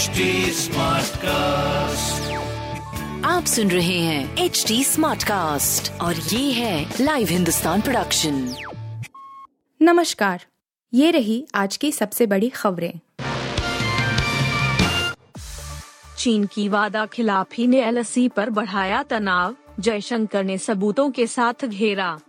HD cast आप सुन रहे हैं एच डी स्मार्ट कास्ट और ये है लाइव हिंदुस्तान प्रोडक्शन नमस्कार ये रही आज की सबसे बड़ी खबरें। चीन की वादा खिलाफी ने एलएसी पर बढ़ाया तनाव जयशंकर ने सबूतों के साथ घेरा।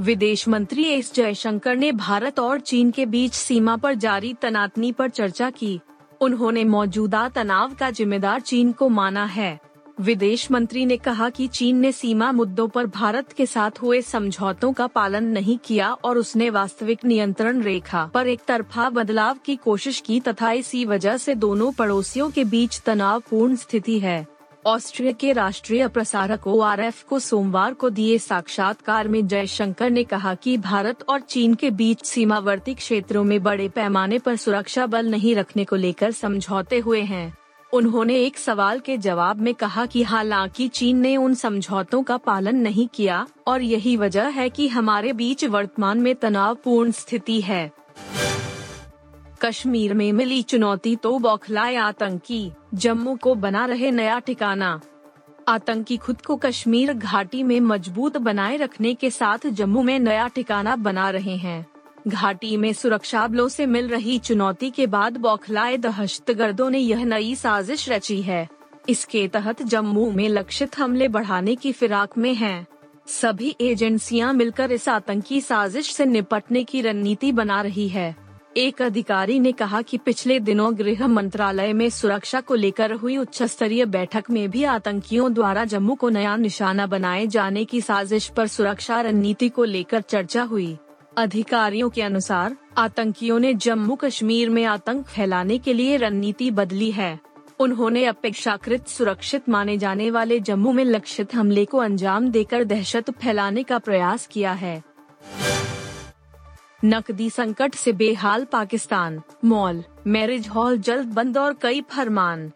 विदेश मंत्री एस जयशंकर ने भारत और चीन के बीच सीमा पर जारी तनातनी पर चर्चा की। उन्होंने मौजूदा तनाव का जिम्मेदार चीन को माना है। विदेश मंत्री ने कहा कि चीन ने सीमा मुद्दों पर भारत के साथ हुए समझौतों का पालन नहीं किया और उसने वास्तविक नियंत्रण रेखा पर एक तरफा बदलाव की कोशिश की तथा इसी वजह से दोनों पड़ोसियों के बीच तनावपूर्ण स्थिति है। ऑस्ट्रिया के राष्ट्रीय प्रसारक ओ आर एफ़ को सोमवार को दिए साक्षात्कार में जयशंकर ने कहा कि भारत और चीन के बीच सीमावर्ती क्षेत्रों में बड़े पैमाने पर सुरक्षा बल नहीं रखने को लेकर समझौते हुए हैं। उन्होंने एक सवाल के जवाब में कहा कि हालाँकि चीन ने उन समझौतों का पालन नहीं किया, और यही वजह है कि हमारे बीच वर्तमान में तनावपूर्ण स्थिति है। कश्मीर में मिली चुनौती तो बौखलाए आतंकी। जम्मू को बना रहे नया ठिकाना। आतंकी खुद को कश्मीर घाटी में मज़बूत बनाए रखने के साथ जम्मू में नया ठिकाना बना रहे हैं। घाटी में सुरक्षा बलों से मिल रही चुनौती के बाद बौखलाए दहशतगर्दों ने यह नई साजिश रची है। इसके तहत जम्मू में लक्षित हमले बढ़ाने की फिराक में हैं। सभी एजेंसियाँ मिलकर इस आतंकी साजिश से निपटने की रणनीति बना रही है। एक अधिकारी ने कहा कि पिछले दिनों गृह मंत्रालय में सुरक्षा को लेकर हुई उच्च स्तरीय बैठक में भी आतंकियों द्वारा जम्मू को नया निशाना बनाए जाने की साजिश पर सुरक्षा रणनीति को लेकर चर्चा हुई। अधिकारियों के अनुसार, आतंकियों ने जम्मू कश्मीर में आतंक फैलाने के लिए रणनीति बदली है। उन्होंने अपेक्षाकृत सुरक्षित माने जाने वाले जम्मू में लक्षित हमले को अंजाम देकर दहशत फैलाने का प्रयास किया है। नकदी संकट से बेहाल पाकिस्तान, मॉल, मैरिज हॉल जल्द बंद और कई फरमान।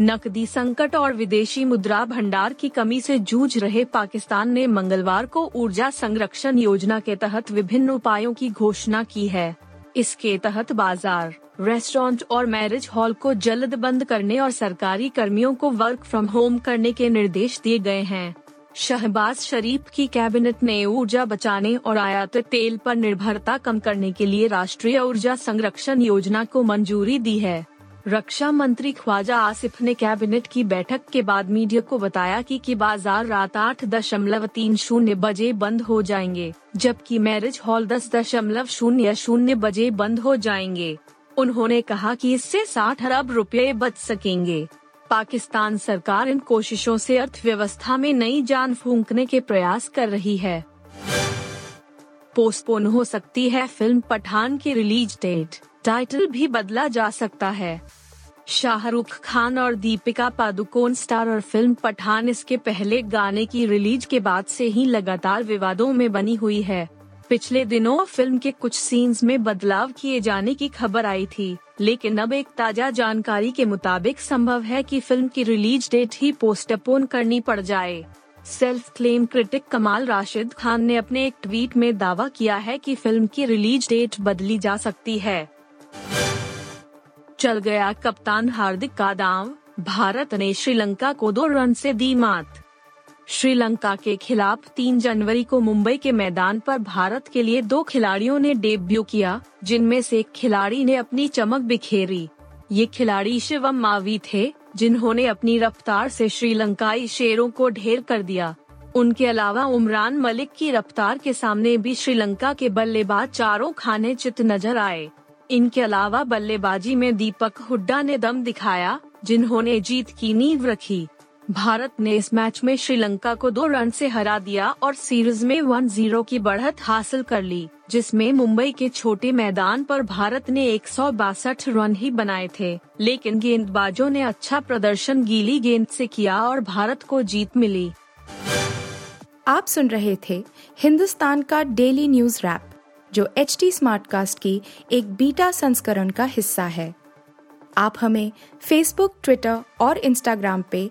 नकदी संकट और विदेशी मुद्रा भंडार की कमी से जूझ रहे पाकिस्तान ने मंगलवार को ऊर्जा संरक्षण योजना के तहत विभिन्न उपायों की घोषणा की है। इसके तहत बाज़ार, रेस्टोरेंट और मैरिज हॉल को जल्द बंद करने और सरकारी कर्मियों को वर्क फ्रॉम होम करने के निर्देश दिए गए हैं। शहबाज शरीफ की कैबिनेट ने ऊर्जा बचाने और आयात तेल पर निर्भरता कम करने के लिए राष्ट्रीय ऊर्जा संरक्षण योजना को मंजूरी दी है। रक्षा मंत्री ख्वाजा आसिफ ने कैबिनेट की बैठक के बाद मीडिया को बताया कि, कि बाज़ार रात आठ दशमलव तीन शून्य बजे बंद हो जाएँगे जबकि मैरिज हॉल दस दशमलव शून्य शून्य बजे बंद हो जाएँगे। उन्होंने कहा कि इससे साठ अरब रुपए बच सकेंगे। पाकिस्तान सरकार इन कोशिशों से अर्थव्यवस्था में नई जान फूंकने के प्रयास कर रही है। पोस्टपोन हो सकती है फ़िल्म पठान की रिलीज़ डेट। टाइटल भी बदला जा सकता है। शाहरुख खान और दीपिका पादुकोण स्टार और फ़िल्म पठान इसके पहले गाने की रिलीज़ के बाद से ही लगातार विवादों में बनी हुई है। पिछले दिनों फ़िल्म के कुछ सीन्स में बदलाव किए जाने की खबर आई थी, लेकिन अब एक ताज़ा जानकारी के मुताबिक संभव है कि फ़िल्म की रिलीज़ डेट ही पोस्टपोन करनी पड़ जाए। सेल्फ क्लेम क्रिटिक कमाल राशिद खान ने अपने एक ट्वीट में दावा किया है कि फ़िल्म की रिलीज़ डेट बदली जा सकती है। चल गया कप्तान हार्दिक का दाव, भारत ने श्रीलंका को दो रन से दी मात। श्रीलंका के खिलाफ 3 जनवरी को मुंबई के मैदान पर भारत के लिए दो खिलाड़ियों ने डेब्यू किया, जिनमें से एक खिलाड़ी ने अपनी चमक बिखेरी। ये खिलाड़ी शिवम मावी थे, जिन्होंने अपनी रफ्तार से श्रीलंकाई शेरों को ढेर कर दिया। उनके अलावा उमरान मलिक की रफ्तार के सामने भी श्रीलंका के बल्लेबाज चारों खाने चित नज़र आए। इनके अलावा बल्लेबाजी में दीपक हुड्डा ने दम दिखाया, जिन्होंने जीत की नींव रखी। भारत ने इस मैच में श्रीलंका को दो रन से हरा दिया और सीरीज़ में वन ज़ीरो की बढ़त हासिल कर ली, जिसमें मुंबई के छोटे मैदान पर भारत ने एक सौ बासठ रन ही बनाए थे। लेकिन गेंदबाजों ने अच्छा प्रदर्शन गीली गेंद से किया और भारत को जीत मिली। आप सुन रहे थे हिंदुस्तान का डेली न्यूज़ रैप, जो एच टी कास्ट की एक बीटा संस्करण का हिस्सा है। आप हमें फेसबुक ट्विटर और इंस्टाग्राम पे